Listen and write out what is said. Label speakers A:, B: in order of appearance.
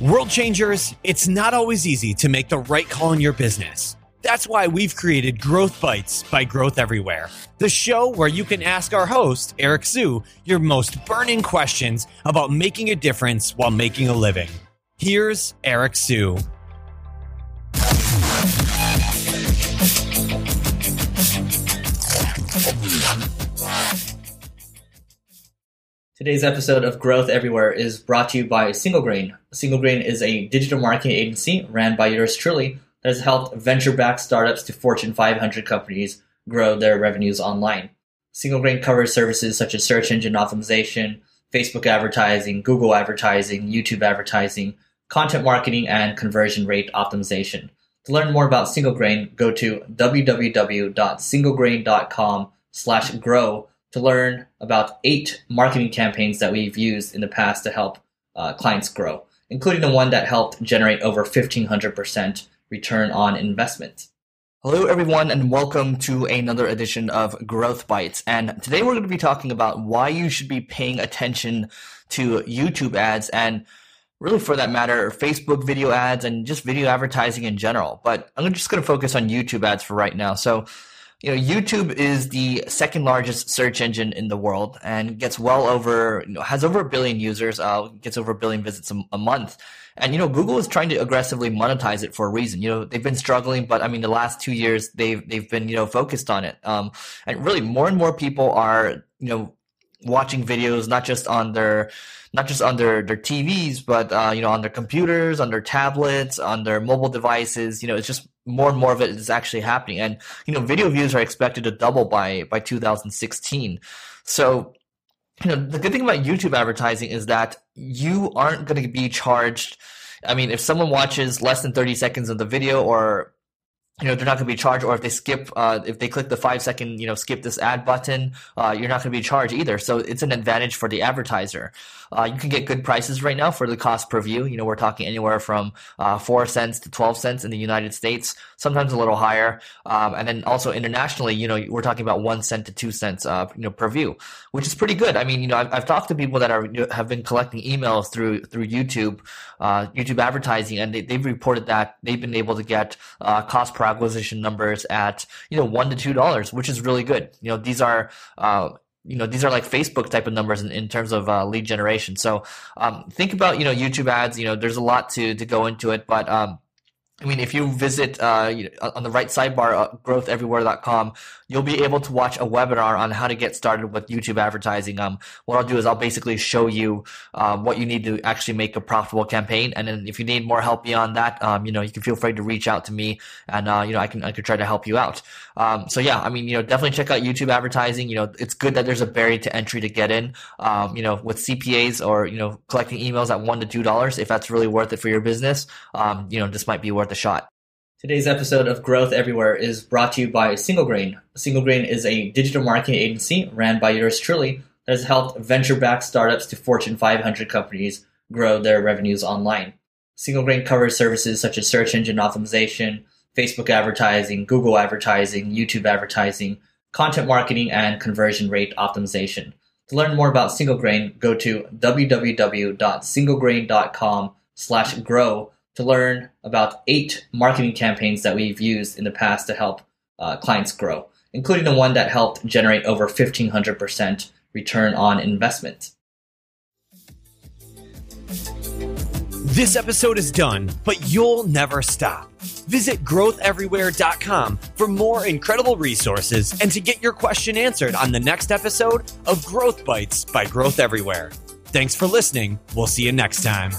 A: World changers, it's not always easy to make the right call in your business. That's why we've created Growth Bites by Growth Everywhere, the show where you can ask our host, Eric Siu, your most burning questions about making a difference while making a living. Here's Eric Siu.
B: Today's episode of Growth Everywhere is brought to you by Single Grain. Single Grain is a digital marketing agency ran by yours truly that has helped venture backed startups to Fortune 500 companies grow their revenues online. Single Grain covers services such as search engine optimization, Facebook advertising, Google advertising, YouTube advertising, content marketing, and conversion rate optimization. To learn more about Single Grain, go to www.singlegrain.com slash grow to learn about eight marketing campaigns that we've used in the past to help uh, clients grow, including the one that helped generate over 1500% return on investment. Hello, everyone, and welcome to another edition of Growth Bites. And today we're going to be talking about why you should be paying attention to YouTube ads and really for that matter, Facebook video ads and just video advertising in general. But I'm just going to focus on YouTube ads for right now. So you know, YouTube is the second largest search engine in the world and gets well over, you know, has over a billion users, uh, gets over a billion visits a, a, month. And, you know, Google is trying to aggressively monetize it for a reason. You know, they've been struggling, but I mean, the last two years, they've, they've been, you know, focused on it. Um, and really more and more people are, you know, watching videos, not just on their, not just on their, their TVs, but, uh, you know, on their computers, on their tablets, on their mobile devices. You know, it's just more and more of it is actually happening. And, you know, video views are expected to double by, by 2016. So, you know, the good thing about YouTube advertising is that you aren't going to be charged. I mean, if someone watches less than 30 seconds of the video or you know they're not going to be charged or if they skip uh, if they click the five second you know skip this ad button uh, you're not going to be charged either. So it's an advantage for the advertiser. Uh, you can get good prices right now for the cost per view. You know we're talking anywhere from uh, four cents to 12 cents in the united states sometimes a little higher. Um, and then also internationally you know we're talking about one cent to two cents uh, you know per view which is pretty good. I mean you know i've, I've talked to people that are have been collecting emails through through youtube uh, youtube advertising and they, they've reported that they've been able to get cost per acquisition numbers at you know one to two dollars, which is really good. You know these are uh, you know these are like Facebook type of numbers in, in terms of uh, lead generation. So um, think about you know YouTube ads. You know there's a lot to to go into it, but um, I mean, if you visit uh, on the right sidebar, uh, growtheverywhere.com, you'll be able to watch a webinar on how to get started with YouTube advertising. Um, what I'll do is I'll basically show you um, what you need to actually make a profitable campaign. And then if you need more help beyond that, um, you know, you can feel free to reach out to me and, uh, you know, I can, I can try to help you out. Um, so yeah, I mean, you know, definitely check out YouTube advertising. You know, it's good that there's a barrier to entry to get in, um, you know, with CPAs or, you know, collecting emails at one to two dollars. If that's really worth it for your business, um, you know, this might be worth a shot. Today's episode of Growth Everywhere is brought to you by Single Grain. Single Grain is a digital marketing agency ran by yours truly that has helped venture-backed startups to Fortune 500 companies grow their revenues online. Single Grain covers services such as search engine optimization, Facebook advertising, Google advertising, YouTube advertising, content marketing, and conversion rate optimization. To learn more about Single Grain, go to www.singlegrain.com slash grow to learn about eight marketing campaigns that we've used in the past to help uh, clients grow, including the one that helped generate over 1500% return on investment.
A: This episode is done, but you'll never stop. Visit growtheverywhere.com for more incredible resources and to get your question answered on the next episode of Growth Bites by Growth Everywhere. Thanks for listening. We'll see you next time.